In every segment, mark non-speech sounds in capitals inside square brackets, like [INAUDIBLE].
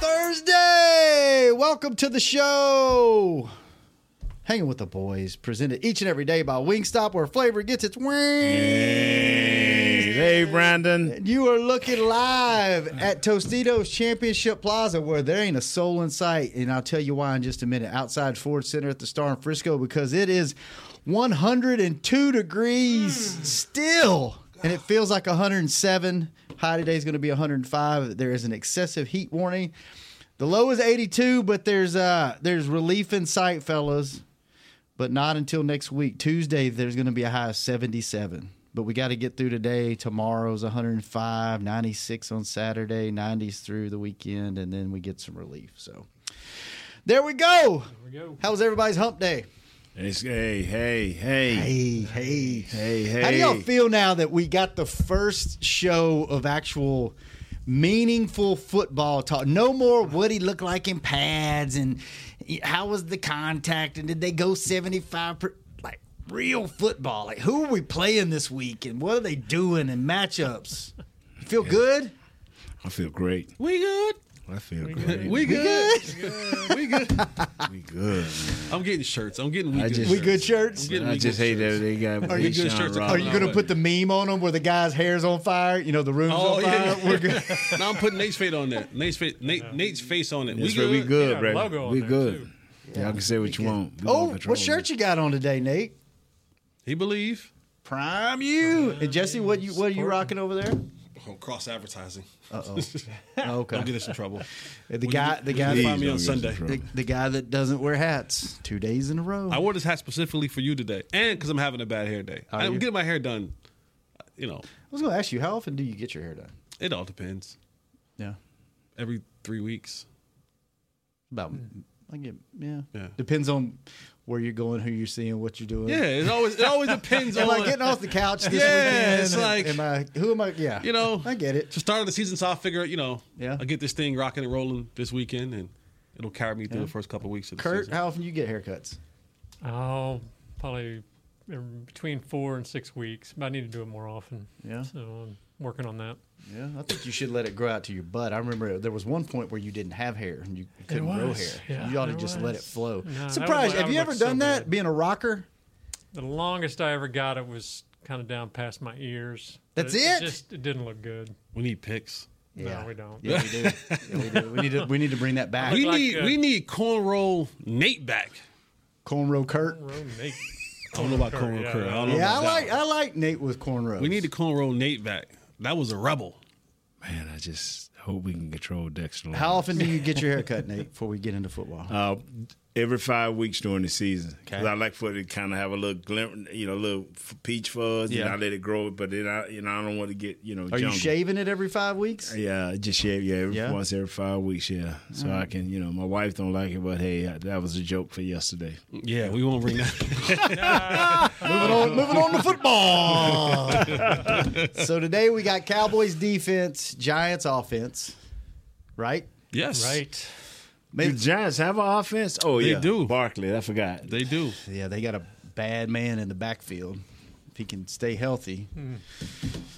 Thursday! Welcome to the show. Hanging with the boys, presented each and every day by Wingstop, where flavor gets its wings. Hey, Brandon. You are looking live at Tostitos Championship Plaza, where there ain't a soul in sight. And I'll tell you why in just a minute. Outside Ford Center at the Star in Frisco, because it is 102 degrees mm. still, and it feels like 107. High today is going to be 105. There is an excessive heat warning. The low is 82, but there's uh there's relief in sight, fellas. But not until next week. Tuesday, there's going to be a high of 77. But we got to get through today. Tomorrow's 105, 96 on Saturday, 90s through the weekend, and then we get some relief. So there we go. There we go. How was everybody's hump day? It's, hey, hey, hey, Hey, hey. hey, hey. How do y'all feel now that we got the first show of actual meaningful football talk? No more what he looked like in pads and how was the contact and did they go 75 per, like real football. Like who are we playing this week and what are they doing and matchups? You feel good? I feel great. We good? I feel great. We good? We good? [LAUGHS] We good. I'm getting shirts. I'm getting we I good just- We shirts. good shirts? I'm getting I just good hate shirts. that they got. Are you good shirts are Are you going to put the meme on them where the guy's hair's on fire? You know, the room's Oh on yeah, fire? We're good. [LAUGHS] now I'm putting Nate's face on there. Nate's face. Nate, Nate's face on it. We That's good? right. We good, Yeah, bro. We there, good. Y'all can say what you want. Oh, what shirt you got on today, Nate? He believe. Prime you. And Jesse, what you what are you rocking over there? Oh, cross advertising. [LAUGHS] Oh, okay. Don't get us in trouble. The guy, the guy, Please that, find me on don't get us in Sunday. the, the guy that doesn't wear hats two days in a row. I wore this hat specifically for you today, and because I'm having a bad hair day. Are I'm you? getting my hair done. You know, I was going to ask you, how often do you get your hair done? it all depends. Yeah, Every three weeks. about I get yeah. Yeah. Depends on where you're going, who you're seeing, what you're doing. Yeah, it always it always depends [LAUGHS] Am on. I getting off the couch this Yeah, weekend? it's like- am I? Who am I? Yeah, You know, I get it. To start of the season, so I figure, you know, Yeah. I get this thing rocking and rolling this weekend, and it'll carry me through Yeah. the first couple of weeks of the Kurt, season. how often do you get haircuts? Oh, probably between four and six weeks. But I need to do it more often. Yeah. So I'm working on that. Yeah, I think you should let it grow out to your butt. I remember there was one point where you didn't have hair and you couldn't grow hair. yeah, you ought to there just let it flow. No, that Surprised. Have you ever look so done that? bad. Being a rocker? The longest I ever got it was kind of down past my ears. That's But it? just it didn't look good. we need picks. No, we don't. Yeah, we do. [LAUGHS] Yeah, we do. We need to. We need to bring that back. We like, need uh, we need cornroll Nate back. Cornrow Kurt. Road Nate. I don't know about Kurt, cornrow yeah, Kurt. I don't Yeah, I about that like. I like Nate with cornrows. We need to cornrow Nate back. That was a rebel. Man, I just hope we can control Dexter. Lawrence. How often do you get your hair cut, Nate? Before we get into football. Uh, every five weeks during the season. 'Cause Okay. I like for it to kind of have a little glimmer, you know, a little f- peach fuzz. Yeah. And I let it grow, but then I, you know, I don't want to get, you know, Are you shaving it every five weeks? Yeah, just shave. Yeah, every, Yeah? once every five weeks. Yeah, so I can, you know, my wife don't like it, but hey, uh, that was a joke for yesterday. Yeah, we won't bring that. [LAUGHS] [LAUGHS] moving on. Moving on to football. [LAUGHS] so today we got Cowboys defense, Giants offense. Right. yes, Right. The Giants have an offense. Oh They yeah, do. Barkley, I forgot. They do. Yeah, they got a bad man in the backfield. If he can stay healthy. Hmm.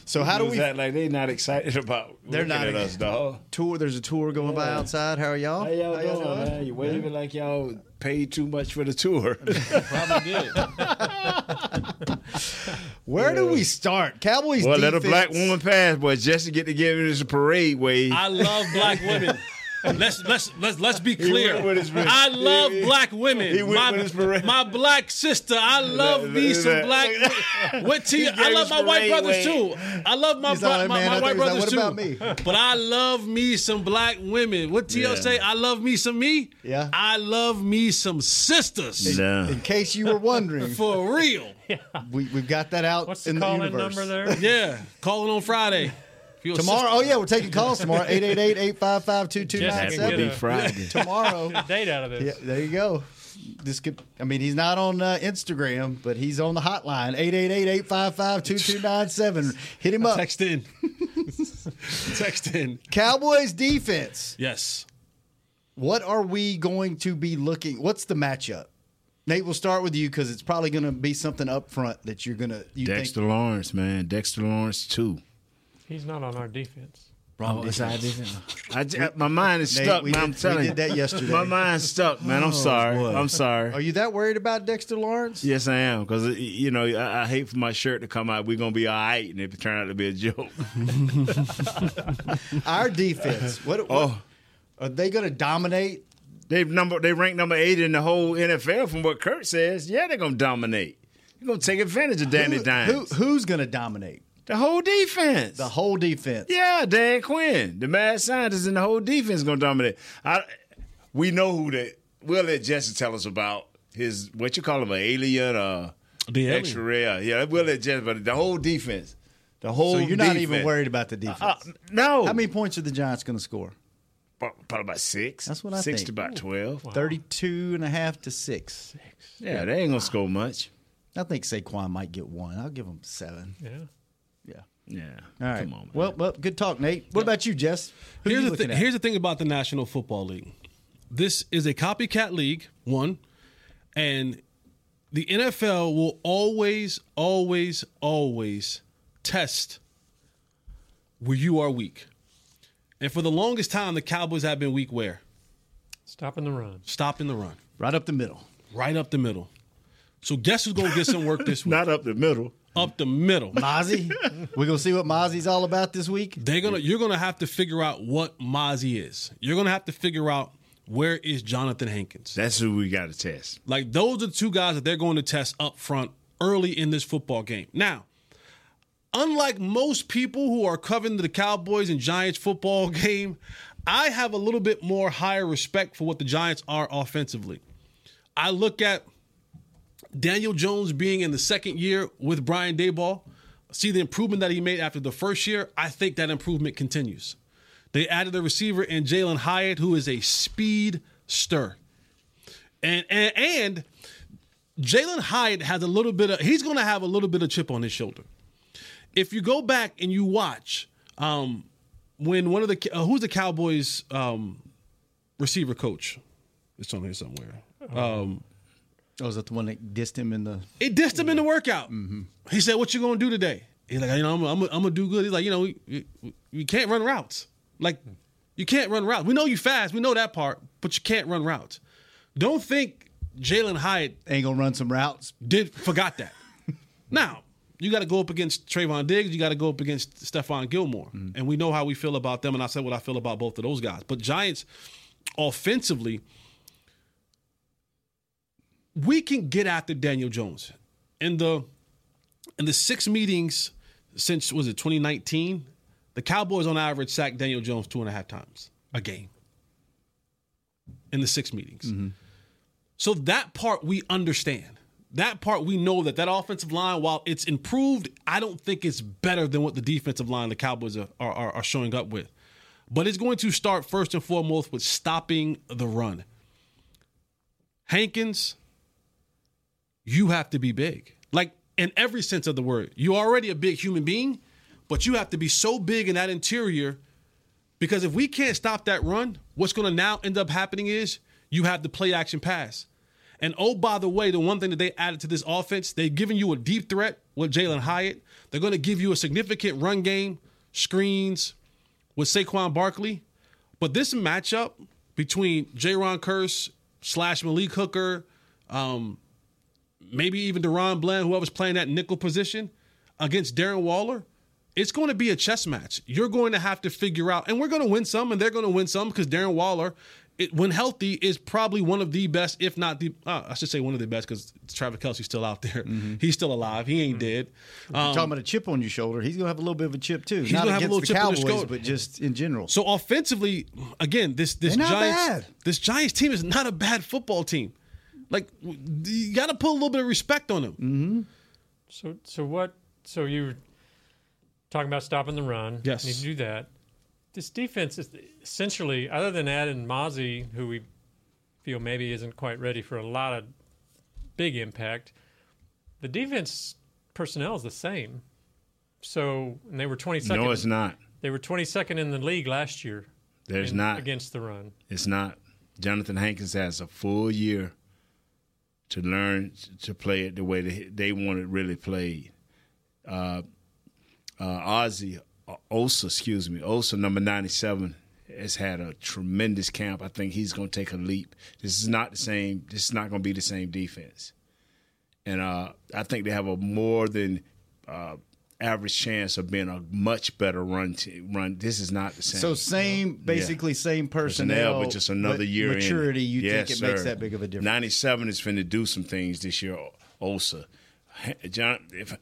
So how do we that like they're not excited [LAUGHS] about? They're looking not at us, dog. tour? There's a tour going by outside. How are y'all? How y'all How doing? man? You waving like y'all paid too much for the tour. [LAUGHS] Probably did. [LAUGHS] Where do we start? Cowboys well, defense. let a black woman pass, boy, just to get to give it as a parade wave. I love black women. Let's let's let's let's be clear. went with his ring. I love He- he- black women. he went my, with his parade. my black sister. I love Look, me some black. [LAUGHS] What to you? He I gave love my white brothers too. I love my bro- like, my, man, my white thought he was brothers like, too. what about me? [LAUGHS] But I love me some black women. What T.O. Yeah. say? I love me some me. Yeah. I love me some sisters. Yeah. In case you were wondering, [LAUGHS] For real. Yeah. we, we've got that out What's the in the call-in universe. number there? Yeah. Calling on Friday. If If you're Tomorrow, oh yeah, we're taking calls tomorrow. 888-855-2297. That would be Friday. [LAUGHS] Tomorrow. Date out of this. Yeah, there you go. This could I mean he's not on uh, Instagram, but he's on the hotline. 888-855-2297. Hit him [LAUGHS] up. text in. [LAUGHS] text in. Cowboys defense. Yes. What are we going to be looking? What's the matchup? Nate, we'll start with you because it's probably going to be something up front that you're going to. You Dexter think Lawrence, man. Dexter Lawrence too. He's not on our defense. wrong oh, it's our defense. I j- uh, my mind is Nate, stuck, we man. did- I'm we telling did you. that yesterday. My mind's stuck, man. I'm oh, sorry. boy. I'm sorry. Are you that worried about Dexter Lawrence? Yes, I am. Because, uh, you know, I, I hate for my shirt to come out. We're going to be all right. And if it turned out to be a joke. [LAUGHS] Our defense. What, what Oh. are they going to dominate? They number they rank number eight in the whole NFL from what Kurt says. Yeah, they're gonna dominate. They're gonna take advantage of Danny Who, Dimes. who- who's going to dominate? The whole defense. The whole defense. yeah, Dan Quinn, the mad scientist, and the whole defense gonna dominate. I, we know who that. We'll let Jesse tell us about his what you call him, an alien, uh, The alien. extra rare. Yeah, we'll let Jesse. But the whole defense, the whole. So you're not even worried about the defense. Uh, no. How many points are the Giants going to score? Probably about six. That's what I six think. to about twelve. 32 and a half to 6. Yeah, they ain't gonna score much. I think Saquon might get one. I'll give him 7. Yeah. Yeah. Yeah. All right. Come on. Man. well, well, good talk, Nate. What about you, Jess? Who here's you the looking thing. at? Here's the thing about the National Football League. This is a copycat league, one, and the NFL will always, always, always test where you are weak. And for the longest time, the Cowboys have been weak where? Stopping the run. Stopping the run, right up the middle. right up the middle. So guess who's going to get some work this [LAUGHS] week? not up the middle. Up the middle. Mazi. We're going to see what Mazi's all about this week. They're gonna you're gonna have to figure out what Mazi is. You're gonna have to figure out where is Jonathan Hankins. That's who we got to test. Like those are the two guys that they're going to test up front early in this football game. Now, unlike most people who are covering the Cowboys and Giants football [LAUGHS] game, I have a little bit more higher respect for what the Giants are offensively. I look at Daniel Jones being in the second year with Brian Daboll, see the improvement that he made after the first year. I think that improvement continues. They added a receiver in Jalin Hyatt, who is a speed stir. And and, and Jalin Hyatt has a little bit of he's gonna have a little bit of chip on his shoulder. If you go back and you watch um, when one of the uh, who's the Cowboys um, receiver coach? It's on here somewhere. Um, Oh, is that the one that dissed him in the. it dissed him in the workout. Mm-hmm. He said, "What you gonna do today?" He's like, "You know, I'm, I'm, I'm gonna do good." He's like, "You know, you, can't run routes. Like, you can't run routes. We know you fast. We know that part, but you can't run routes. Don't think Jalin Hyatt Ain't to run some routes. did forgot that. [LAUGHS] now you got to go up against Trevon Diggs. You got to go up against Stephon Gilmore, mm-hmm. and we know how we feel about them. And I said what I feel about both of those guys. But Giants, offensively, we can get after Daniel Jones in the in the six meetings since was it 2019. The Cowboys on average sacked Daniel Jones two and a half times a game in the six meetings. Mm-hmm. So that part we understand. That part we know that that offensive line, while it's improved, I don't think it's better than what the defensive line the Cowboys are, are, are showing up with. But it's going to start first and foremost with stopping the run. Hankins, you have to be big. Like in every sense of the word. You're already a big human being, but you have to be so big in that interior because if we can't stop that run, what's going to now end up happening is you have the play action pass. And oh, by the way, the one thing that they added to this offense, they've given you a deep threat with Jalin Hyatt. They're going to give you a significant run game, screens with Saquon Barkley. But this matchup between Jayron Kearse slash Malik Hooker, um, maybe even DaRon Bland, whoever's playing that nickel position against Darren Waller, it's going to be a chess match. You're going to have to figure out, and we're going to win some, and they're going to win some because Darren Waller, it, when healthy, is probably one of the best, if not the, uh, I should say one of the best because Travis Kelce's still out there. Mm-hmm. He's still alive. He ain't mm-hmm. dead. You're talking um, about a chip on your shoulder. He's going to have a little bit of a chip, too. He's gonna have a little chip on his Cowboys, shoulder. but just in general. So offensively, again, this this Giants bad. this Giants team is not a bad football team. Like you got to put a little bit of respect on them. Mm-hmm. So so what? So you talking about stopping the run. Yes. Need to do that. This defense is essentially, other than adding Mazi, who we feel maybe isn't quite ready for a lot of big impact, the defense personnel is the same. So, and they were 22nd. No, it's not. They were 22nd in the league last year. There's in- not. against the run. It's not. Jonathan Hankins has a full year to learn to play it the way they, they want it really played. Uh, uh, Ozzy uh, Osa, excuse me, Osa number ninety seven has had a tremendous camp. I think he's going to take a leap. This is not the same. This is not going to be the same defense, and uh, I think they have a more than uh, average chance of being a much better run. T- run. This is not the same. So same, basically same personnel, but just another year in maturity. You Yes, think it makes that big of a difference? 97 is finna do some things this year, Osa. John, if,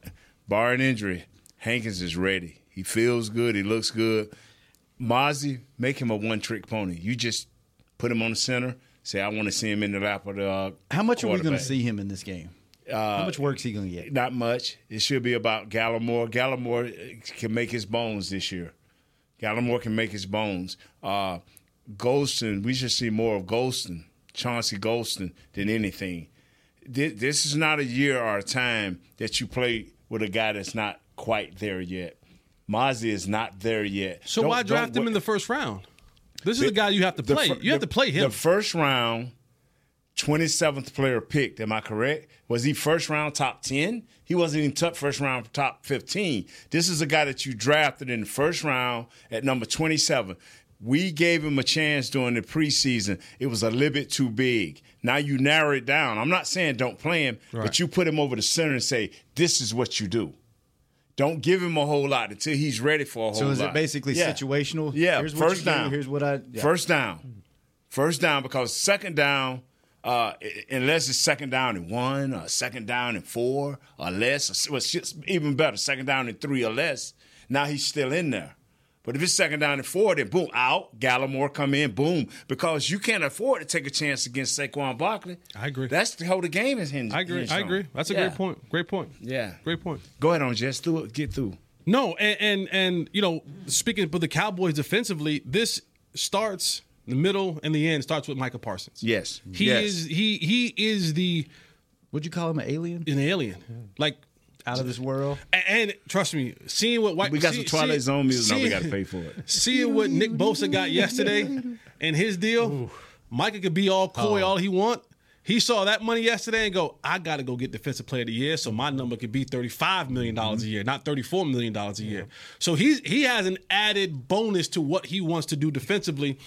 barring injury, Hankins is ready. He feels good. He looks good. Mazi, make him a one trick pony. You just put him on the center, say, I want to see him in the lap of the. Uh, How much are we going to see him in this game? How much work's he going to get? Not much. It should be about Gallimore. Gallimore uh, can make his bones this year. Gallimore can make his bones. Uh, Golston, we should see more of Golston, Chauncey Golston, than anything. This, is not a year or a time that you play with a guy that's not quite there yet. Mazi is not there yet. So Don't- why draft him in the first round? This is the guy you have to play. you have the- to play him. The first round, 27th player picked. Am I correct? Was he first round top 10? He wasn't even top first round top 15. This is a guy that you drafted in the first round at number 27. We gave him a chance during the preseason. It was a little bit too big. Now you narrow it down. I'm not saying don't play him, but you put him over the center and say, this is what you do. Don't give him a whole lot until he's ready for a whole lot. So lot. is it basically Yeah. situational? Yeah, Here's what first you do, down. here's what I- yeah. First down. First down because second down, uh, unless it's second down and one, or second down and four, or less, or, well, shit's even better, second down and three or less. Now he's still in there. But if it's second down and four, then boom, out. Gallimore come in, boom, because you can't afford to take a chance against Saquon Barkley. I agree. That's the how the game is hinged. I agree. hinged I on. agree. That's a Yeah. great point. Great point. Yeah. Great point. Go ahead on, Jess. Do it. Get through. No, and, and and you know, speaking for the Cowboys defensively, this starts the middle and the end starts with Micah Parsons. Yes. He Yes. is he he is the Would you call him an alien an alien. Like out of this world? and, and trust me, seeing what White We got see- some Twilight see- Zone music. Now we got to pay for it. Seeing what Nick Bosa got yesterday [LAUGHS] and his deal, Micah could be all coy Oh. all he want. He saw that money yesterday and go, I got to go get defensive player of the year, so my number could be thirty-five million dollars a mm-hmm. year, not thirty-four million dollars a year. So he he has an added bonus to what he wants to do defensively,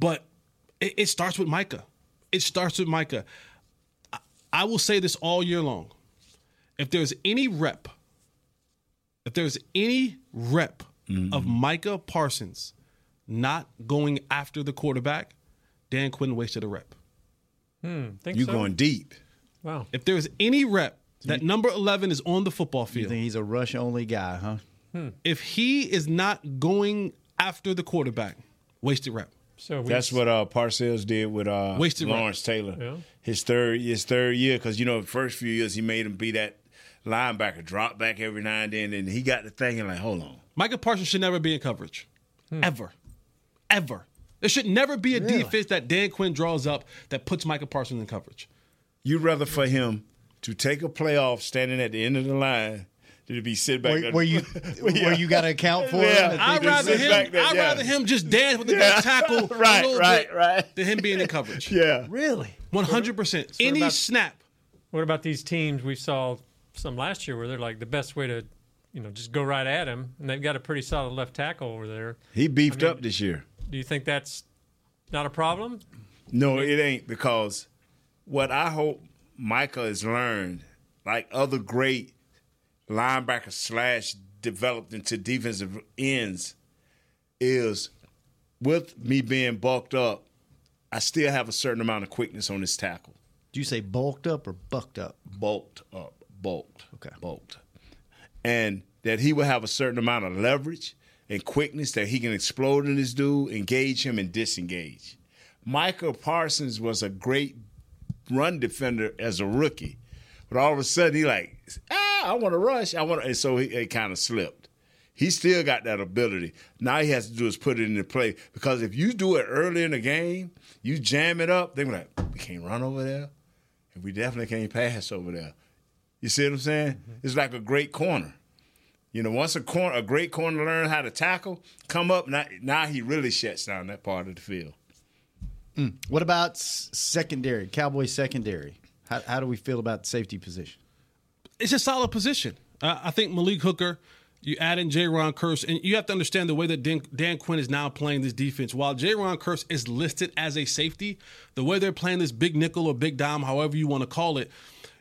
but it, it starts with Micah. It starts with Micah. I, I will say this all year long. If there's any rep, if there's any rep mm-hmm. of Micah Parsons not going after the quarterback, Dan Quinn wasted a rep. Think You so? going deep. Wow. If there's any rep that number 11 is on the football You field, think he's a rush only guy, huh? if he is not going after the quarterback, wasted rep. So we, That's what uh, Parcells did with uh, Wasted Lawrence Taylor. Yeah. His third his third year because you know the first few years he made him be that linebacker, drop back every now and then, and he got the thinking like, hold on, Micah Parsons should never be in coverage. Ever. Ever. There should never be a defense that Dan Quinn draws up that puts Michael Parsons in coverage. you'd rather for him to take a playoff standing at the end of the line than to be sit back Where, there- where you [LAUGHS] where you got to account for Yeah. him? I'd rather him. back there, I'd yeah. rather him just dance with the Yeah. left tackle [LAUGHS] a Right, little right, bit right. than him being in coverage. yeah, really? One hundred percent. Any about- snap. what about these teams we saw some last year where they're like the best way to, you know, just go right at him, and they've got a pretty solid left tackle over there. he beefed I mean- up this year. Do you think that's not a problem? No, it ain't because what I hope Micah has learned, like other great linebackers slash developed into defensive ends, is with me being bulked up, I still have a certain amount of quickness on this tackle. Do you say bulked up or bucked up? Bulked up, bulked, Okay. bulked, and that he will have a certain amount of leverage and quickness that he can explode in this dude, engage him, and disengage. Michael Parsons was a great run defender as a rookie, but all of a sudden he like, ah, I want to rush, I want, to and so he, he kind of slipped. He still got that ability. Now he has to do is put it into play because if you do it early in the game, you jam it up. They're like, we can't run over there, and we definitely can't pass over there. You see what I'm saying? Mm-hmm. It's like a great corner. You know, once a corner, a great corner learn how to tackle, come up. Now, now he really shuts down that part of the field. Mm. What about secondary? Cowboys secondary. How, how do we feel about the safety position? It's a solid position. Uh, I think Malik Hooker. You add in Jayron Kearse, and you have to understand the way that Dan, Dan Quinn is now playing this defense. While Jayron Kearse is listed as a safety, the way they're playing this big nickel or big dime, however you want to call it,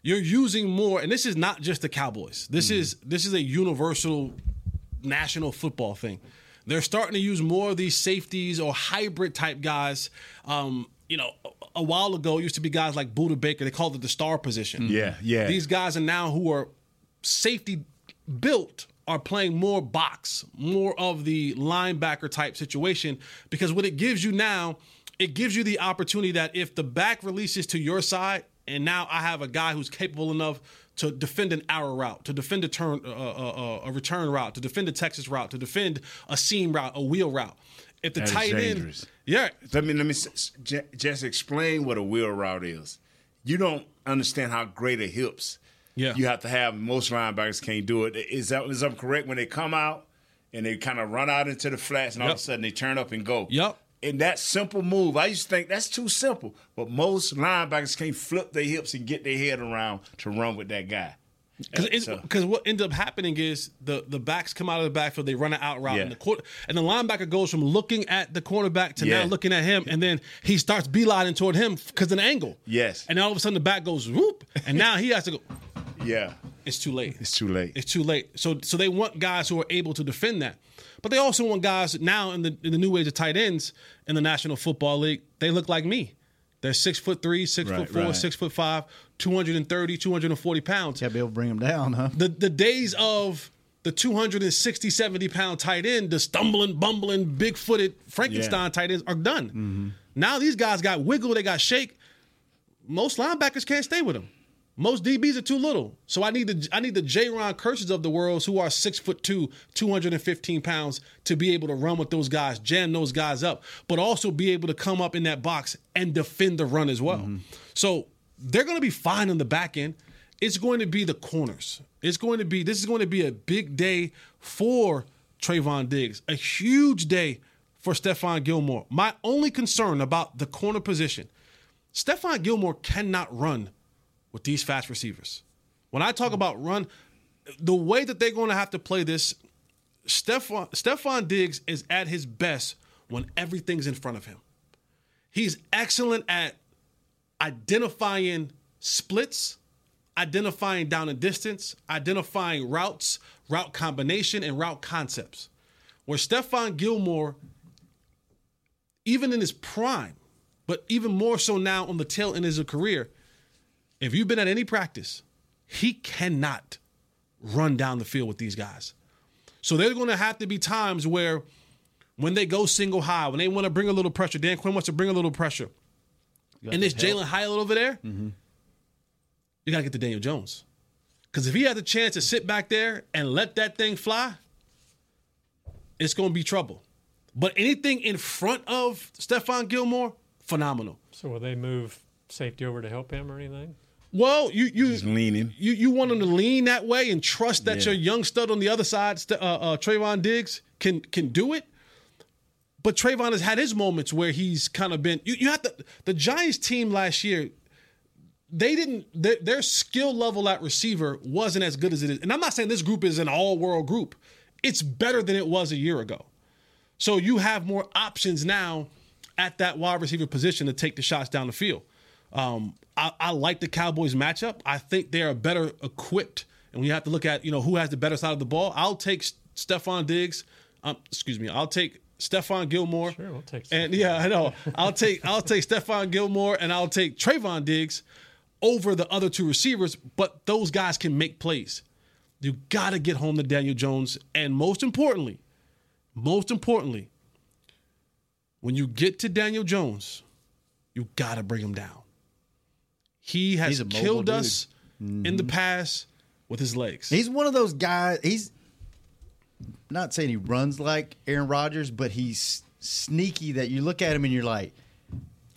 you're using more. And this is not just the Cowboys. This mm is this is a universal national football thing. They're starting to use more of these safeties or hybrid type guys. Um, you know, a while ago, used to be guys like Budda Baker. They called it the star position. Yeah, yeah. These guys are now who are safety built are playing more box, more of the linebacker type situation because what it gives you now, it gives you the opportunity that if the back releases to your side, and now I have a guy who's capable enough to defend an arrow route, to defend a turn, uh, uh, uh, a return route, to defend a Texas route, to defend a seam route, a wheel route. If the that tight end, yeah, let me let me just explain what a wheel route is. You don't understand how great a hips yeah. you have to have. Most linebackers can't do it. Is that is that correct? When they come out and they kind of run out into the flats, and all yep. of a sudden they turn up and go. Yep. And that simple move, I used to think that's too simple. But most linebackers can't flip their hips and get their head around to run with that guy. Because so. what ends up happening is the, the backs come out of the backfield, they run an out route, yeah. and the quarter, and the linebacker goes from looking at the cornerback to yeah. now looking at him, and then he starts beelining toward him because of an angle. Yes. And all of a sudden the back goes whoop, and now he has to go. Yeah. It's too late. It's too late. It's too late. So so they want guys who are able to defend that. But they also want guys now in the in the new age of tight ends in the National Football League, they look like me. They're six foot three, six right, foot four, right. six foot five, 230, 240 pounds. Yeah, be able to bring them down, huh? The the days of the 260, 70 pound tight end, the stumbling, bumbling, big footed Frankenstein yeah. tight ends are done. Mm-hmm. Now these guys got wiggle, they got shake. Most linebackers can't stay with them. Most DBs are too little. So I need the I need the Jayron Kearses of the world who are six foot two, 215 pounds to be able to run with those guys, jam those guys up, but also be able to come up in that box and defend the run as well. Mm-hmm. So they're gonna be fine on the back end. It's going to be the corners. It's going to be this is going to be a big day for Trevon Diggs, a huge day for Stephon Gilmore. My only concern about the corner position, Stephon Gilmore cannot run with these fast receivers. When I talk about run, the way that they're going to have to play this, Stefon Stefon Diggs is at his best when everything's in front of him. He's excellent at identifying splits, identifying down and distance, identifying routes, route combination, and route concepts. Where Stephon Gilmore, even in his prime, but even more so now on the tail end of his career, if you've been at any practice, he cannot run down the field with these guys. So there's going to have to be times where when they go single high, when they want to bring a little pressure, Dan Quinn wants to bring a little pressure. And this Jalin Hyatt over there, mm-hmm. you got to get to Daniel Jones. Because if he has a chance to sit back there and let that thing fly, it's going to be trouble. But anything in front of Stephon Gilmore, phenomenal. So will they move safety over to help him or anything? Well, you you He's leaning. You you want him to lean that way and trust that yeah. your young stud on the other side, uh, uh, Trevon Diggs, can can do it. But Trevon has had his moments where he's kind of been. You, you have to. The Giants team last year, they didn't. Their, their skill level at receiver wasn't as good as it is. And I'm not saying this group is an all world group. It's better than it was a year ago. So you have more options now at that wide receiver position to take the shots down the field. Um, I, I, like the Cowboys matchup. I think they are better equipped. And when you have to look at, you know, who has the better side of the ball, I'll take Stefon Diggs. Um, excuse me. I'll take Stephon Gilmore. Sure, we'll take. And yeah, I know. I'll take I'll take Stephon Gilmore and I'll take Trevon Diggs over the other two receivers. But those guys can make plays. You got to get home to Daniel Jones, and most importantly, most importantly, when you get to Daniel Jones, you got to bring him down. He has killed us mm-hmm. in the past with his legs. He's one of those guys. He's not saying he runs like Aaron Rodgers, but he's sneaky that you look at him and you're like,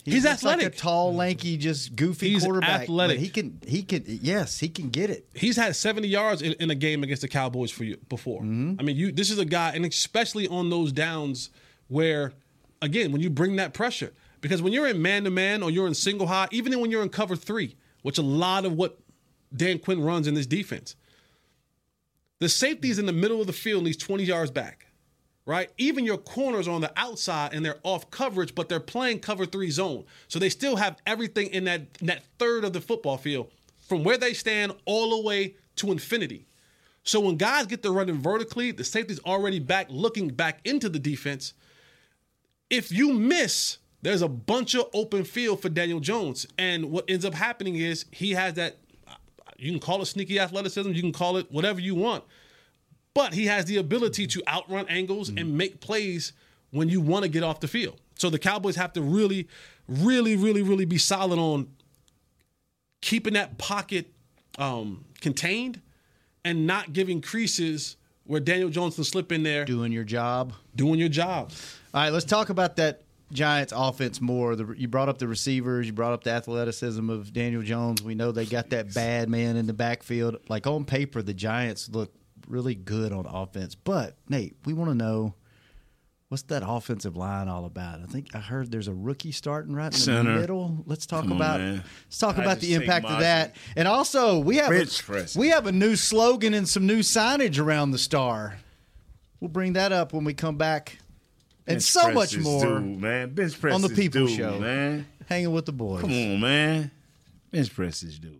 he He's looks like athletic. a tall, lanky, just goofy He's quarterback. athletic. But he can, he can, yes, he can get it. He's had 70 yards in, in a game against the Cowboys for you before. Mm-hmm. I mean, you this is a guy, and especially on those downs where, again, when you bring that pressure, because when you're in man to man or you're in single high, even when you're in cover three, which a lot of what Dan Quinn runs in this defense, the safety is in the middle of the field and he's 20 yards back, right? Even your corners are on the outside and they're off coverage, but they're playing cover three zone. So they still have everything in that, in that third of the football field from where they stand all the way to infinity. So when guys get to running vertically, the safety's already back looking back into the defense. If you miss, there's a bunch of open field for Daniel Jones. And what ends up happening is he has that you can call it sneaky athleticism, you can call it whatever you want. But he has the ability to outrun angles and make plays when you want to get off the field. So the Cowboys have to really, really, really, really be solid on keeping that pocket um, contained and not giving creases where Daniel Jones can slip in there Doing your job. doing your job. All right, let's talk about that Giants offense more. The, you brought up the receivers, you brought up the athleticism of Daniel Jones. We know they got that bad man in the backfield. Like on paper, the Giants look really good on offense. But Nate, we want to know what's that offensive line all about? I think I heard there's a rookie starting right in Center. the middle. Let's talk Come about man. let's talk I about the impact of that. And also, we have a, we have a new slogan and some new signage around the star. We'll bring that up when we come back. And so much more due, man. Bench press on the People due, Show. man. hanging with the boys. Come on, man. Bench press is due.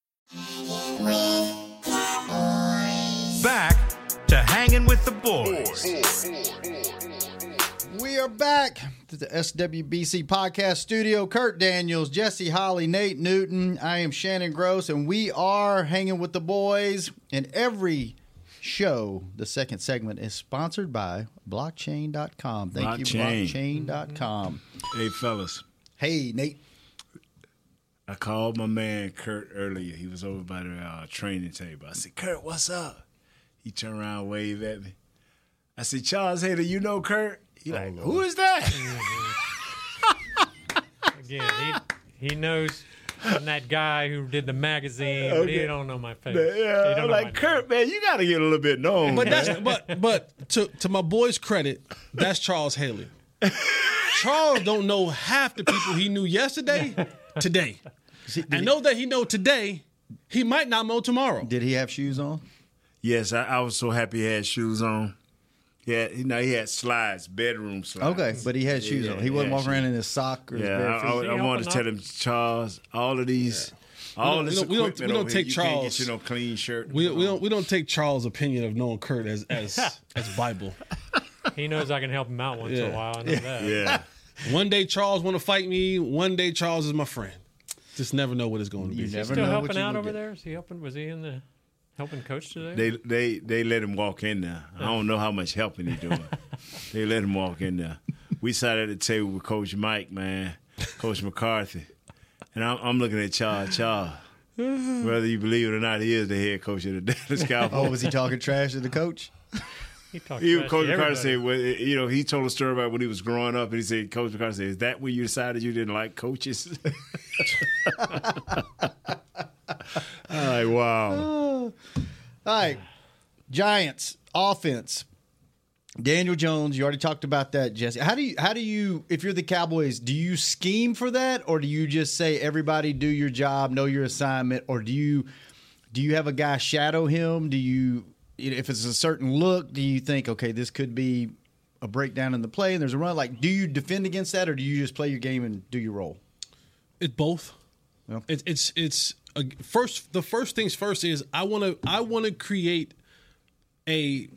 Back to hanging with the boys. We are back to the SWBC podcast studio. Kurt Daniels, Jesse Holley, Nate Newton. I am Shannon Gross, and we are hanging with the boys. And every show, the second segment, is sponsored by blockchain.com. Thank you, Blockchain. blockchain.com. Hey, fellas. Hey, Nate. I called my man Kurt earlier. He was over by the uh, training table. I said, Kurt, what's up? He turned around, and waved at me. I said, Charles Haley, you know Kurt? He like, who is that? [LAUGHS] Again, he he knows I'm that guy who did the magazine, but he don't know my face. yeah, He I'm don't know like my Kurt, man, you got to get a little bit known. But that's but [LAUGHS] but to to my boy's credit, that's Charles Haley. Charles don't know half the people he knew yesterday, today. And know that he know today, he might not know tomorrow. Did he have shoes on? yes, I, I was so happy he had shoes on. Yeah, you know, he had slides, bedroom slides. Okay, but he had shoes Yeah, on. He wasn't yeah, walking around in his sock or his Yeah, bare I, feet. I, I He wanted to tell him, Charles, all of these, all don't- this we don't- we don't- equipment we don't over take here, you can't Charles. get you no clean shirt. We, we don't we don't take Charles' opinion of knowing Kurt as as [LAUGHS] as Bible. He knows I can help him out once in a while. I know that. Yeah. One day Charles want to fight me. One day Charles is my friend. Just never know what it's going to be. You never Still know helping what out over get. there? Is he helping? Was he in the helping coach today? They they they let him walk in there. I don't know how much helping he doing. [LAUGHS] they let him walk in there. We sat at the table with Coach Mike, man, Coach McCarthy, and I'm, I'm looking at Charles. Charles, [SIGHS] whether you believe it or not, he is the head coach of the [LAUGHS] Dallas [LAUGHS] Cowboys. Oh, was he talking trash to the coach? He talked He, trash Coach McCarthy said, everybody. well, you know, he told a story about when he was growing up, and he said, Coach McCarthy said, "Is that when you decided you didn't like coaches?" [LAUGHS] I'm like, wow. [SIGHS] All right, Giants offense. Daniel Jones, you already talked about that, Jesse. How do you how do you if you're the Cowboys, do you scheme for that or do you just say everybody do your job, know your assignment or do you do you have a guy shadow him? Do you if it's a certain look, do you think okay, this could be a breakdown in the play and there's a run like do you defend against that or do you just play your game and do your role? It's both. Yeah. It's it's it's uh, first. The first things first is I want to I want to create a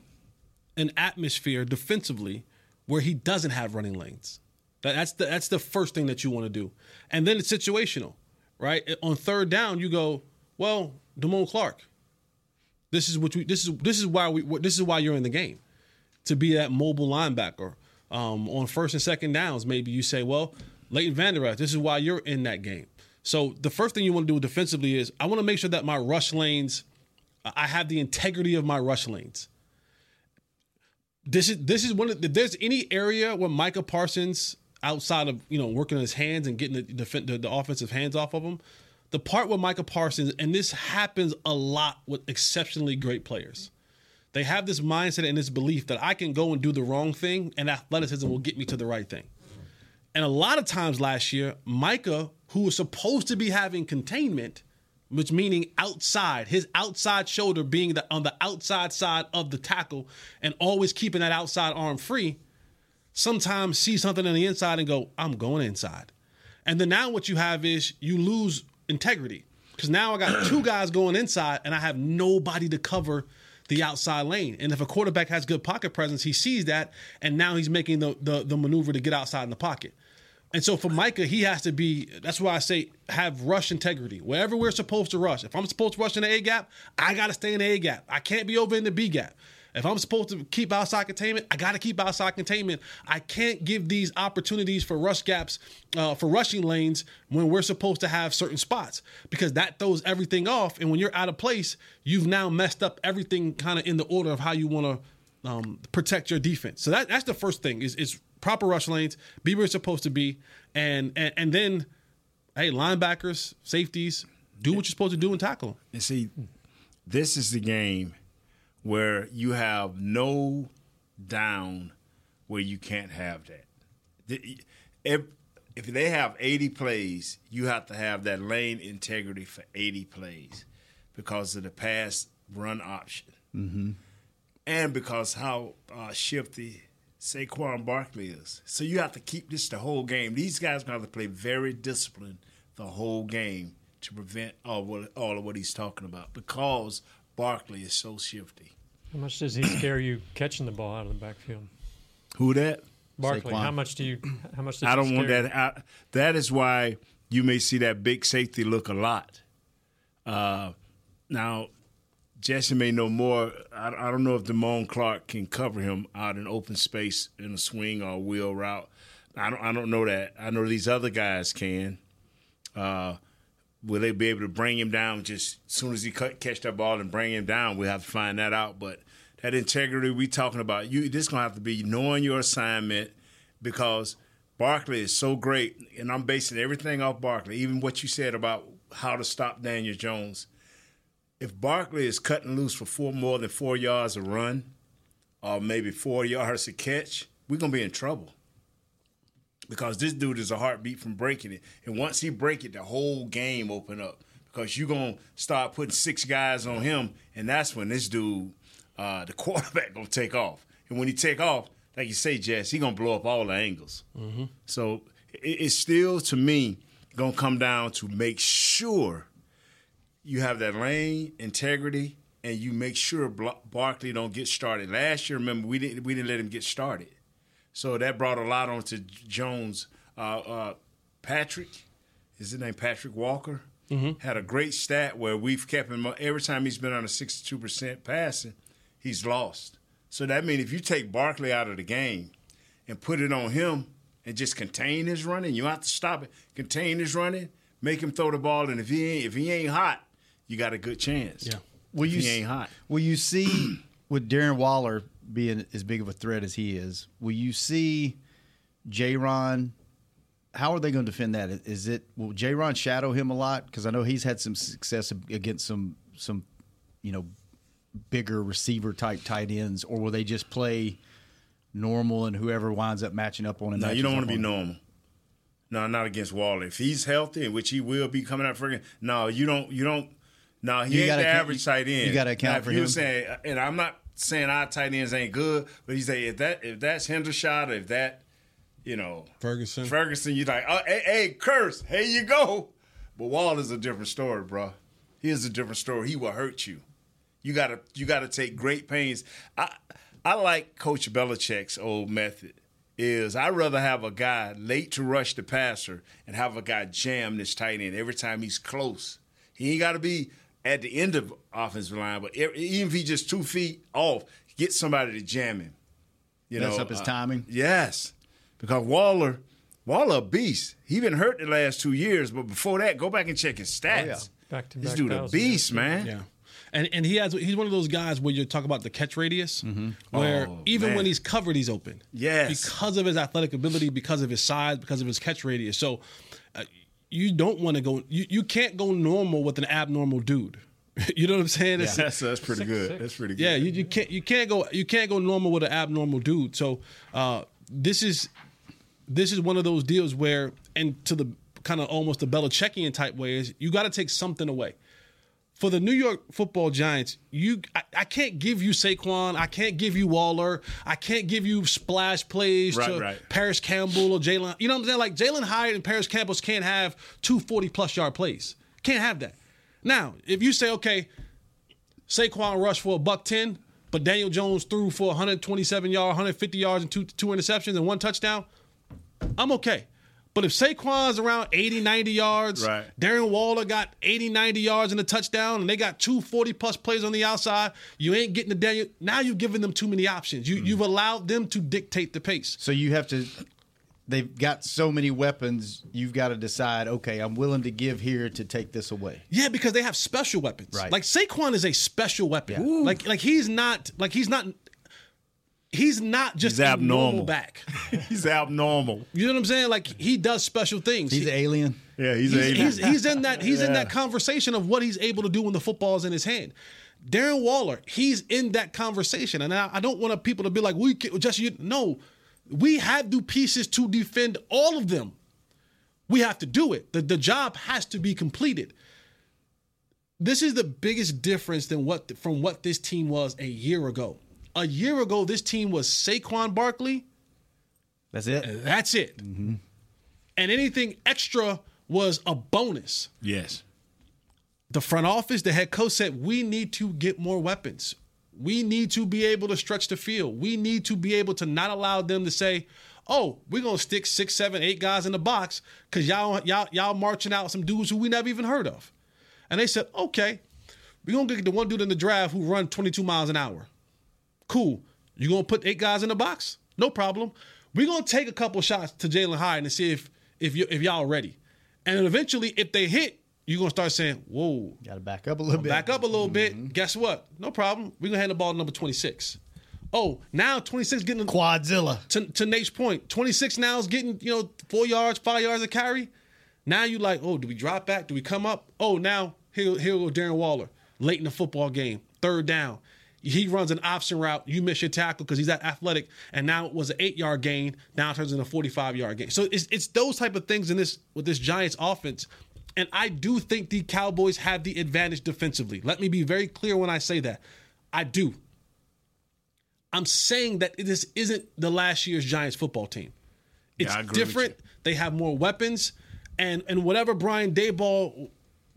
an atmosphere defensively where he doesn't have running lanes. That, that's the that's the first thing that you want to do, and then it's situational, right? On third down, you go well, Damone Clark. This is what we. This is this is why we. This is why you're in the game to be that mobile linebacker. Um, on first and second downs, maybe you say, well, Leighton Vander Esch, this is why you're in that game. So the first thing you want to do defensively is I want to make sure that my rush lanes, I have the integrity of my rush lanes. This is this is one of if there's any area where Micah Parsons outside of you know working on his hands and getting the, the the offensive hands off of him, the part with Micah Parsons and this happens a lot with exceptionally great players. They have this mindset and this belief that I can go and do the wrong thing and athleticism will get me to the right thing. And a lot of times last year, Micah, who was supposed to be having containment, which meaning outside, his outside shoulder being the, on the outside side of the tackle and always keeping that outside arm free, sometimes see something on the inside and go, I'm going inside. And then now what you have is you lose integrity because now I got [CLEARS THROAT] two guys going inside and I have nobody to cover the outside lane. And if a quarterback has good pocket presence, he sees that and now he's making the the, the maneuver to get outside in the pocket. And so for Micah, he has to be. That's why I say have rush integrity. Wherever we're supposed to rush. If I'm supposed to rush in the A gap, I got to stay in the A gap. I can't be over in the B gap. If I'm supposed to keep outside containment, I got to keep outside containment. I can't give these opportunities for rush gaps, uh, for rushing lanes when we're supposed to have certain spots because that throws everything off. And when you're out of place, you've now messed up everything kind of in the order of how you want to um, protect your defense. So that, that's the first thing is, is proper rush lanes, be where it's supposed to be, and and, and then, hey, linebackers, safeties, do what you're supposed to do and tackle them. And see, this is the game where you have no down where you can't have that. If, if they have 80 plays, you have to have that lane integrity for 80 plays because of the pass run option. Mm-hmm. And because how uh, shifty Saquon Barkley is. So you have to keep this the whole game. These guys are going to have to play very disciplined the whole game to prevent all, what, all of what he's talking about because Barkley is so shifty. How much does he [COUGHS] scare you catching the ball out of the backfield? Who that? Barkley, Saquon. how much do you? How much? Does he scare? I don't want scare that. I, that is why you may see that big safety look a lot. Uh, now, Jesse may know more. I, I don't know if Damone Clark can cover him out in open space in a swing or a wheel route. I don't. I don't know that. I know these other guys can. Uh, will they be able to bring him down just as soon as he cut, catch that ball and bring him down? We'll have to find that out. But that integrity we talking about. You this gonna have to be knowing your assignment because Barkley is so great, and I'm basing everything off Barkley. Even what you said about how to stop Daniel Jones. If Barkley is cutting loose for four more than four yards a run, or maybe four yards a catch, we're gonna be in trouble. Because this dude is a heartbeat from breaking it. And once he break it, the whole game open up. Because you're gonna start putting six guys on him, and that's when this dude, uh, the [LAUGHS] quarterback, gonna take off. And when he take off, like you say, Jess, he gonna blow up all the angles. So it, it's still to me gonna come down to make sure you have that lane integrity and you make sure Barkley don't get started. Last year, remember we didn't we didn't let him get started, so that brought a lot onto Jones. Uh, uh, Patrick, is his name Patrick Walker? Had a great stat where we've kept him every time he's been on a sixty-two percent passing, he's lost. So that means if you take Barkley out of the game and put it on him and just contain his running, you have to stop it. Contain his running, make him throw the ball, and if he ain't if he ain't hot, you got a good chance. Yeah. Will If you he ain't hot. Will you see [CLEARS THROAT] with Darren Waller being as big of a threat as he is? Will you see Jayron? How are they going to defend that? Is it will Jayron shadow him a lot? Because I know he's had some success against some some you know bigger receiver type tight ends, or will they just play normal and whoever winds up matching up on him? No, you don't want to be him? normal. No, not against Waller. If he's healthy, which he will be coming out freaking. No, you don't. You don't. No, he You ain't gotta the average tight end. you gotta account Now, for you him. saying, and I'm not saying our tight ends ain't good, but he say if that if that's Hendershot, if that, you know, Ferguson. Ferguson, you like, oh, hey, hey, Kearse, here you go. But Wall is a different story, bro. Here's a different story. He will hurt you. You gotta you gotta take great pains. I I like Coach Belichick's old method. Is I'd rather have a guy late to rush the passer and have a guy jam this tight end every time he's close. He ain't got to be at the end of offensive line, but e- even if he's just two feet off, get somebody to jam him. You Mess know, up his uh, timing? Yes, because Waller, Waller a beast. He been hurt the last two years, but before that, go back and check his stats. yeah. Back-to-back this dude a thousand beast, man. Yeah. And and he has he's one of those guys where you talk about the catch radius, where Oh, even man. when he's covered, he's open. Yes. because of his athletic ability, because of his size, because of his catch radius. So uh, you don't want to go. You, you can't go normal with an abnormal dude. [LAUGHS] you know what I'm saying? It's- That's, that's pretty good. That's pretty good. yeah, you, you can't you can't go you can't go normal with an abnormal dude. So uh, this is this is one of those deals where, and to the kind of almost the Belichickian type way is you got to take something away. For the New York Football Giants, you I, I can't give you Saquon, I can't give you Waller, I can't give you splash plays Right, to right. Parris Campbell or Jalin. You know what I'm saying? Like Jalin Hyatt and Parris Campbell's can't have two 40 plus yard plays. Can't have that. Now, if you say, okay, Saquon rushed for a buck 10, but Daniel Jones threw for 127 yards, 150 yards, and two, two interceptions and one touchdown, I'm okay. But if Saquon's around 80, 90 yards, Right. Darren Waller got 80, 90 yards in a touchdown, and they got two 40 plus plays on the outside, you ain't getting the Daniel. Now you've given them too many options. You, mm. You've allowed them to dictate the pace. So you have to. They've got so many weapons. You've got to decide. Okay, I'm willing to give here to take this away. Yeah, because they have special weapons. Right. Like Saquon is a special weapon. Yeah. Like like he's not like he's not he's not just He's abnormal. normal back. [LAUGHS] he's abnormal. You know what I'm saying? Like he does special things. He's He- an alien. Yeah, he's, he's, a he's, he's in that he's in that conversation of what he's able to do when the football's in his hand. Darren Waller, he's in that conversation, and I, I don't want people to be like, "We can, just you." No, we have the pieces to defend all of them. We have to do it. The the job has to be completed. This is the biggest difference than what from what this team was a year ago. A year ago, this team was Saquon Barkley. That's it. That's it. Mm-hmm. And anything extra was a bonus. yes. The front office, the head coach said, we need to get more weapons. We need to be able to stretch the field. We need to be able to not allow them to say, oh, we're gonna stick six, seven, eight guys in the box because y'all, y'all, y'all marching out some dudes who we never even heard of. And they said, okay, we're gonna get the one dude in the draft who run 22 miles an hour. Cool. You gonna put eight guys in the box? No problem. We're gonna take a couple shots to Jalin Hyatt and see if if you if y'all ready. And then eventually, if they hit, you're gonna start saying, "Whoa, got to back up a little bit. back up a little bit." Mm-hmm. Guess what? No problem. We're gonna hand the ball to number 26. Oh, now 26 getting Quadzilla. to, to Nate's point, 26 now is getting, you know, four yards, five yards of carry. Now you like, oh, do we drop back? Do we come up? Oh, now here, here go Darren Waller late in the football game, third down. He runs an option route. You miss your tackle because he's that athletic, and now it was an eight yard gain. Now it turns into a 45 yard gain. So it's, it's those type of things in this with this Giants offense. And I do think the Cowboys have the advantage defensively. Let me be very clear when I say that. I do. I'm saying that this isn't the last year's Giants football team. It's with different. They have more weapons, and and whatever Brian Daboll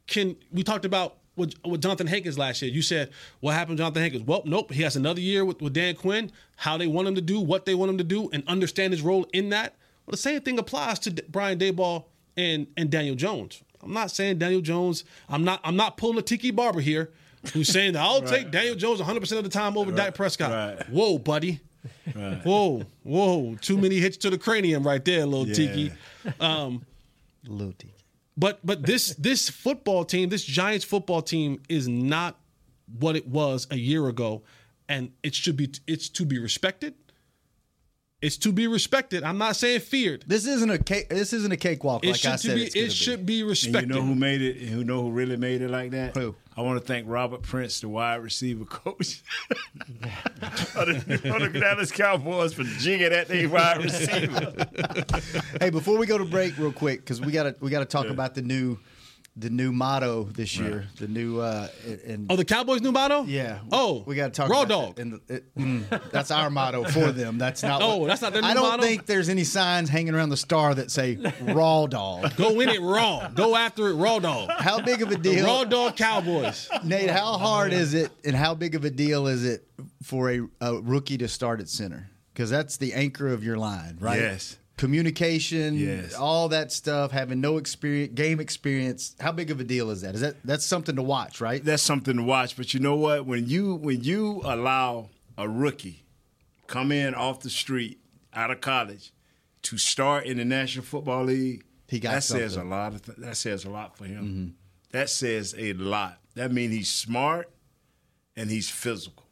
can. We talked about with, with Jonathan Hankins last year. You said what happened to Jonathan Hankins? Well, nope. He has another year with, with Dan Quinn. How they want him to do, what they want him to do, and understand his role in that. Well, the same thing applies to D- Brian Daboll and and Daniel Jones. I'm not saying Daniel Jones. I'm not. I'm not pulling a Tiki Barber here. Who's saying that I'll [LAUGHS] take Daniel Jones 100 percent of the time over Dak Prescott? right. Whoa, buddy. Whoa, whoa! Too many hits to the cranium right there, little Tiki. Um, Little Tiki. But but this [LAUGHS] this football team, this Giants football team, is not what it was a year ago, and it should be. It's to be respected. It's to be respected. I'm not saying feared. This isn't a cake. This isn't a cakewalk. It Like I said, be. it's gonna It should be And respected. you know who made it? Who know who really made it like that? Who? I want to thank Robert Prince, the wide receiver coach [LAUGHS] of the, of the Dallas Cowboys, for jigging at their wide receiver. [LAUGHS] Hey, before we go to break, real quick, because we gotta we gotta talk about the new the new motto this year. The new uh and oh, the Cowboys' new motto. yeah. Oh, we gotta talk raw about dog. that. And it, mm, that's our motto for them. That's not. [LAUGHS] Oh, what- that's not their I don't motto? think there's any signs hanging around the star that say raw dog. [LAUGHS] Go in it raw. Go after it raw dog. How big of a The deal? raw dog Cowboys. Nate, how hard is it, and how big of a deal is it for a, a rookie to start at center? Because that's the anchor of your line, right? Yes. Communication, Yes. all that stuff, having no experience, game experience. How big of a deal is that? Is that that's something to watch, right? That's something to watch. But you know what? When you when you allow a rookie come in off the street out of college to start in the National Football League, He got that says a lot. Of th- that says a lot for him. Mm-hmm. That says a lot. That means he's smart and he's physical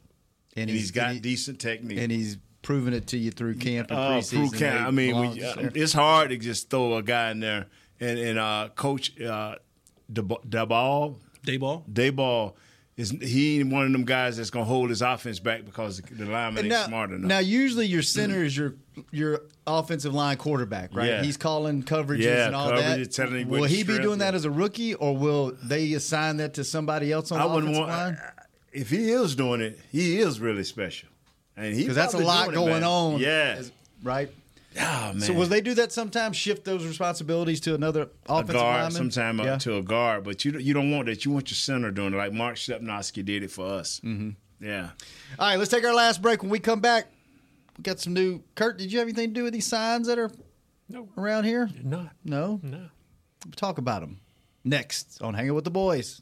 and, he's got and he- decent technique. and he's proven it to you through camp and Uh, preseason. through camp. I mean, we, there. it's hard to just throw a guy in there. And, and uh, Coach uh, Daboll, Daboll. Daboll is he ain't one of them guys that's gonna hold his offense back because the, the lineman ain't now, smart enough. now, usually your center is your your offensive line quarterback, right? Yeah. He's calling coverages Yeah, and all coverages, that. telling him what will he be doing that as a rookie, or will they assign that to somebody else on I the wouldn't offensive want. line? If he is doing it, he is really special, and he Because that's a lot doing it, going on. Yeah, as- right. oh, man. So will they do that sometimes? Shift those responsibilities to another a offensive guard, lineman? sometime Yeah. up to a guard, but you don't- you don't want that. You want your center doing it, like Mark Stepnoski did it for us. Mm-hmm. Yeah. All right, let's take our last break. When we come back, we got some new. Kurt, did you have anything to do with these signs that are No. around here? Not. No. No. We'll talk about them next on Hanging with the Boys.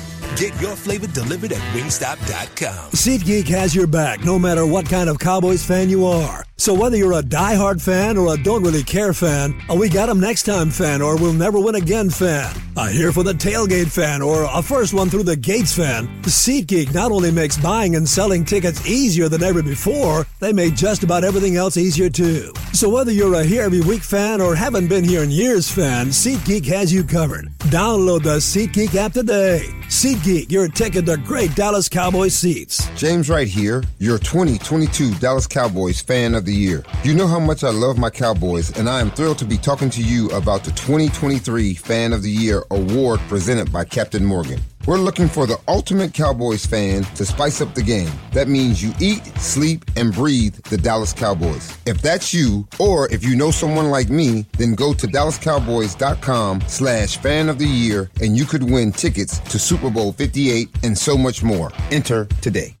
Get your flavor delivered at wingstop.com. SeatGeek has your back no matter what kind of Cowboys fan you are. So whether you're a diehard fan or a don't really care fan, a we got 'em next time fan or we'll never win again fan, a here for the tailgate fan or a first one through the gates fan, SeatGeek not only makes buying and selling tickets easier than ever before, they made just about everything else easier too. So whether you're a here every week fan or haven't been here in years fan, SeatGeek has you covered. Download the SeatGeek app today. SeatGeek, your ticket to great Dallas Cowboys seats. James Wright here, your 2022 Dallas Cowboys fan of the year. You know how much I love my Cowboys, and I am thrilled to be talking to you about the 2023 Fan of the Year award presented by Captain Morgan. We're looking for the ultimate Cowboys fan to spice up the game. That means you eat, sleep, and breathe the Dallas Cowboys. If that's you, or if you know someone like me, then go to dallascowboys.com slash fan of the year and you could win tickets to Super Bowl 58 and so much more. Enter today.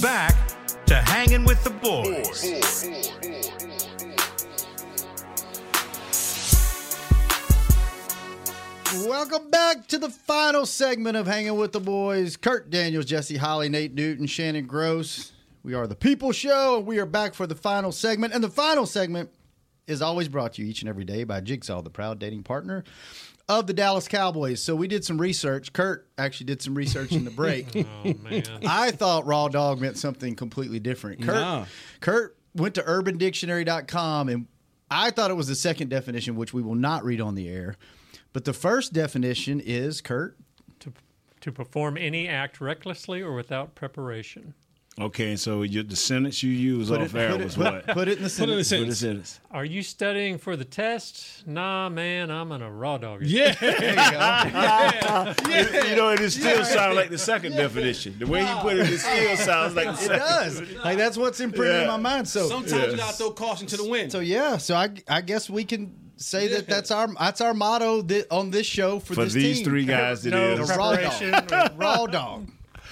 Back to hanging with the boys. Welcome back to the final segment of Hanging with the Boys. Kurt Daniels, Jesse Holley, Nate Newton, Shannon Gross. We are the People Show. We are back for the final segment. And the final segment is always brought to you each and every day by Jigsaw, the proud dating partner of the Dallas Cowboys. So we did some research. Kurt actually did some research in the break. [LAUGHS] Oh man. [LAUGHS] I thought raw dog meant something completely different. Kurt, No. Kurt went to urbandictionary.com and I thought it was the second definition, which we will not read on the air. But the first definition is Kurt. to to perform any act recklessly or without preparation. Okay, so you, the sentence you use Put off it, air put, it, was what? put it in the Put it in a sentence. What is sentence. Are you studying for the test? Nah, man, I'm in a raw dog. it. Yeah. [LAUGHS] You know, it still sounds like the second definition. The way he put it, it still sounds like the It does. Like that's what's imprinted in my mind. So Sometimes you gotta throw caution to the wind. So yeah, so I I guess we can say that that's our that's our motto that, on this show for, For this these team. three guys, it No is. The raw dog. [LAUGHS] raw dog.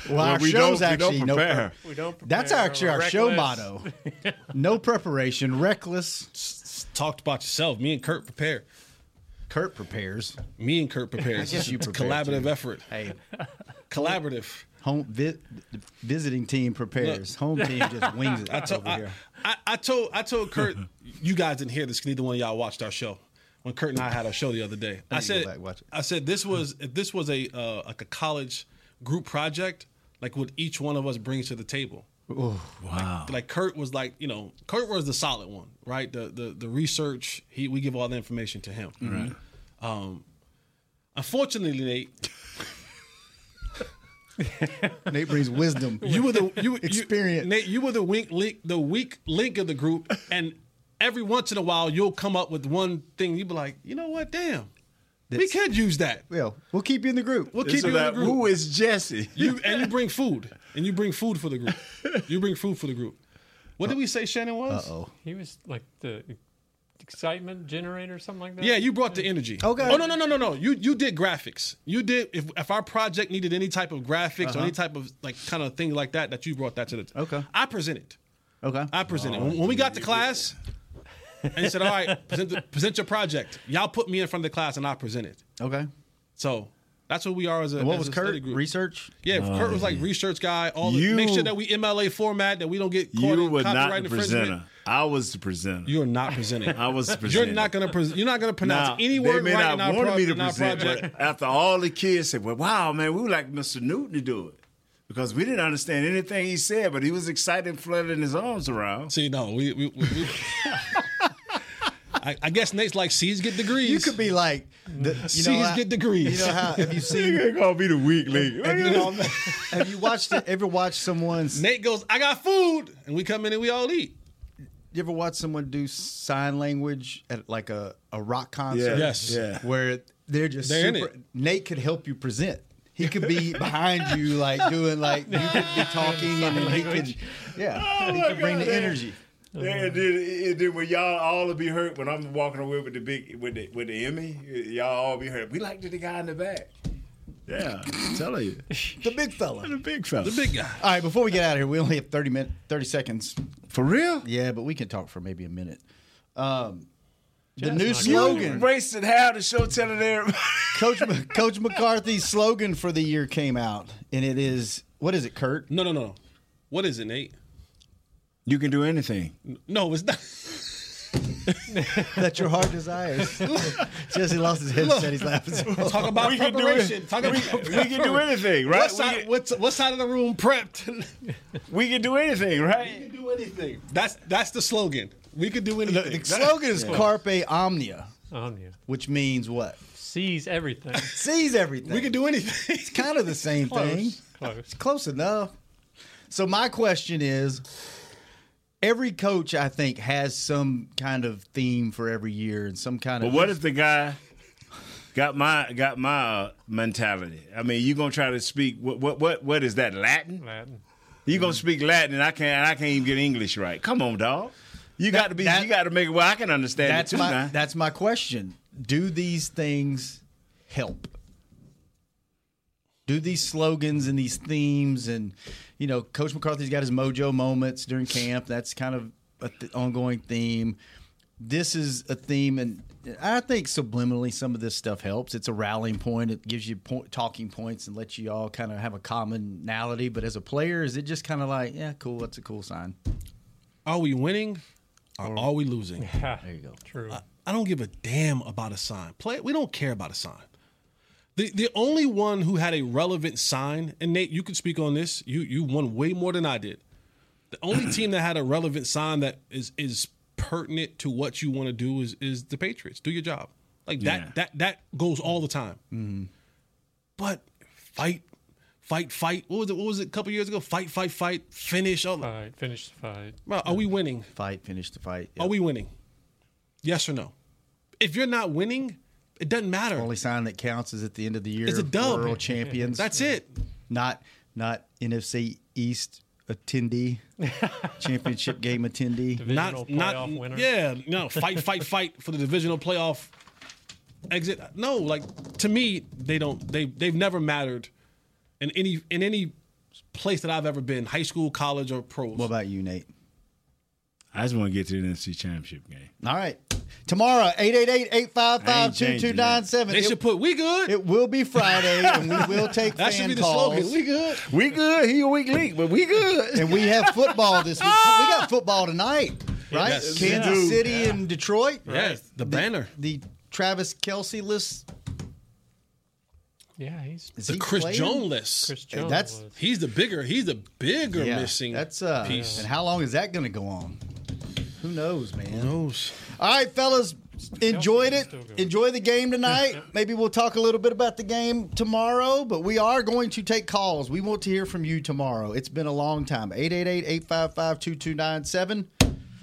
Well, Well, our we show's don't- we don't actually no prepare. pre- We don't. That's actually we're our show motto. [LAUGHS] no preparation, reckless. Talked about yourself. Me and Kurt prepare. Kurt prepares. Me and Kurt prepares. I guess you It's a prepare, collaborative too. effort. Hey, Collaborative. home vi- visiting team prepares. Home team just [LAUGHS] wings it I told over I, here. I, I told I told Kurt, you guys didn't hear this. 'cause Neither one of y'all watched our show. When Kurt and I had our show the other day, I, need to go said, back watch it. I said this was if this was a uh, like a college group project, like what each one of us brings to the table. Wow. Like Kurt was like, you know, Kurt was the solid one, right? The the the research, he we give all the information to him. Right. Um, unfortunately, Nate, [LAUGHS] Nate brings wisdom. you were the you Experience. You, Nate, you were the weak link, the weak link of the group, and every once in a while you'll come up with one thing. You be like, you know what? Damn, we could use that. Well, we'll keep you in the group. We'll keep So you in the group. who is Jesse? You [LAUGHS] and you bring food, and you bring food for the group. [LAUGHS] You bring food for the group. What did we say Shannon was? Uh oh. He was like the excitement generator or something like that. Yeah, you brought the energy. Okay. Oh no no no no no. You you did graphics. You did if if our project needed any type of graphics or any type of like kind of thing like that, that you brought that to the. Okay. I presented. Okay. I presented. when, when we got to class, and he said, "All right, present, the, present your project." Y'all put me in front of the class, and I present it." Okay. So that's what we are as a. And what as was a study Kurt? Group. Research? Yeah, Kurt was like research guy. All the, You- make sure that we MLA format that we don't get caught You in were not copyright the infringement. presenter. I was the presenter. You are not presenting. I was the presenter. You're not gonna. Pre- you're not gonna pronounce Now, any they word may right not in our, want pro- me to in our present, project. but after all the kids said, "Well, wow, man, we would like Mr. Newton to do it," because we didn't understand anything he said, but he was excited, and flailing his arms around. See, no, we. we, we, we I, I guess Nate's like C's get degrees. You could be like, the, you C's know, how- get degrees. You know how have you [LAUGHS] seen? You're gonna be the weak link. Have you, have you watched it? Ever watched someone's? Nate goes, I got food, and we come in and we all eat. You ever watch someone do sign language at like a, a rock concert? Yeah. Yes. Yeah. Where they're just They're in super. it. Nate could help you present. he could be [LAUGHS] behind you, like doing like you could be talking, and then he could, yeah, Oh he could bring God, the man. energy. Yeah, and then, and then when y'all all will be hurt when I'm walking away with the big with the with the Emmy, y'all all be hurt. We like the guy in the back. Yeah, I'm telling you, The big fella. the big fella. The big guy. All right, before we get out of here, we only have thirty minutes, thirty seconds. For real? Yeah, but we can talk for maybe a minute. Um, the Jazz new not slogan, Wasted how the show telling everybody. [LAUGHS] Coach Coach McCarthy's slogan for the year came out, and it is what is it, Kurt? No, no, no. What is it, Nate? You can do anything. No, it's not. That your heart desires. [LAUGHS] Jesse lost his headset. He's laughing. so hard. Talk about We can do it. Talk about [LAUGHS] we can do anything, right? What side, can, what's, what side of the room prepped? [LAUGHS] we can do anything, right? we can do anything. That's that's the slogan. We can do anything. the slogan is Carpe Omnia, Omnia which means what? seize everything. Seize everything. we can do anything. It's kind of the same thing. Close. It's close enough. So my question is every coach I think has some kind of theme for every year and some kind But of what if the guy got my got my uh, mentality? I mean, you gonna try to speak what what what what is that Latin? Latin. You gonna speak Latin and I can't and I can't even get English right. Come on, dog. You got to be that- you got to make it well. I can understand that's it too my now. that's my question. Do these things help? Do these slogans and these themes and you know, Coach McCarthy's got his mojo moments during camp. That's kind of an th- ongoing theme. This is a theme, and I think subliminally some of this stuff helps. It's a rallying point. It gives you point, talking points and lets you all kind of have a commonality. But as a player, is it just kind of like, yeah, cool, that's a cool sign? Are we winning or are we losing? there you go. True. I don't give a damn about a sign. Play. We don't care about a sign. The the only one who had a relevant sign, and Nate, you could speak on this. You you won way more than I did. The only team that had a relevant sign that is is pertinent to what you want to do is is the Patriots. Do your job. Like that Yeah. that that goes all the time. Mm-hmm. But fight, fight, fight. What was it? What was it? A couple years ago, fight, fight, fight, finish. Oh, Fight. Finish the fight. well, are we winning? Fight, finish the fight. Are we winning? Yes or no? If you're not winning, it doesn't matter. The Only sign that counts is at the end of the year. It's a dub. World champions. That's it. not not NFC East attendee, [LAUGHS] championship game attendee. Divisional not not playoff winner. yeah no fight fight fight for the divisional playoff exit no like to me they don't they they've never mattered in any in any place that I've ever been high school college or pros What about you, Nate? I just want to get to the NFC Championship game. All right. Tomorrow, 888-855-2297. they It- should put we good It will be Friday, and we will [LAUGHS] take that should fan be the calls. slogan we good We good. He a weak link, but we good. And we have football this week. We got football tonight, right? Yes. Kansas Yeah. City and Detroit. Yes, the banner The Travis Kelce list. Yeah, he's Is the he Chris playing? Jones list Chris Hey, that's- was. he's the bigger he's the bigger Yeah, missing that's uh, piece And how long is that going to go on? Who knows, man? Who knows All right, fellas, enjoyed it. Enjoy the game tonight. Maybe we'll talk a little bit about the game tomorrow, but we are going to take calls. We want to hear from you tomorrow. It's been a long time. 888-855-2297.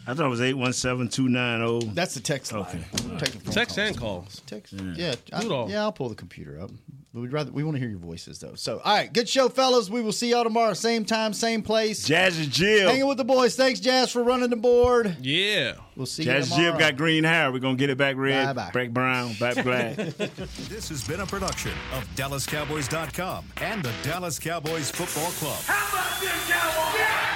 I thought it was eight one seven two nine zero. That's the text line. Okay. We're taking phone text calls. and calls Text. Yeah, I, Do it all. yeah. I'll pull the computer up. But we'd rather we want to hear your voices though. So, all right, good show, fellas. We will see y'all tomorrow, same time, same place. Jazz and Jill. Hanging with the boys. Thanks, Jazz, for running the board. yeah We'll see Jazz you and Jill tomorrow. got green hair. We're gonna get it back red, Bye-bye. back brown, back [LAUGHS] black. This has been a production of DallasCowboys.com and the Dallas Cowboys Football Club. How about this, Cowboys?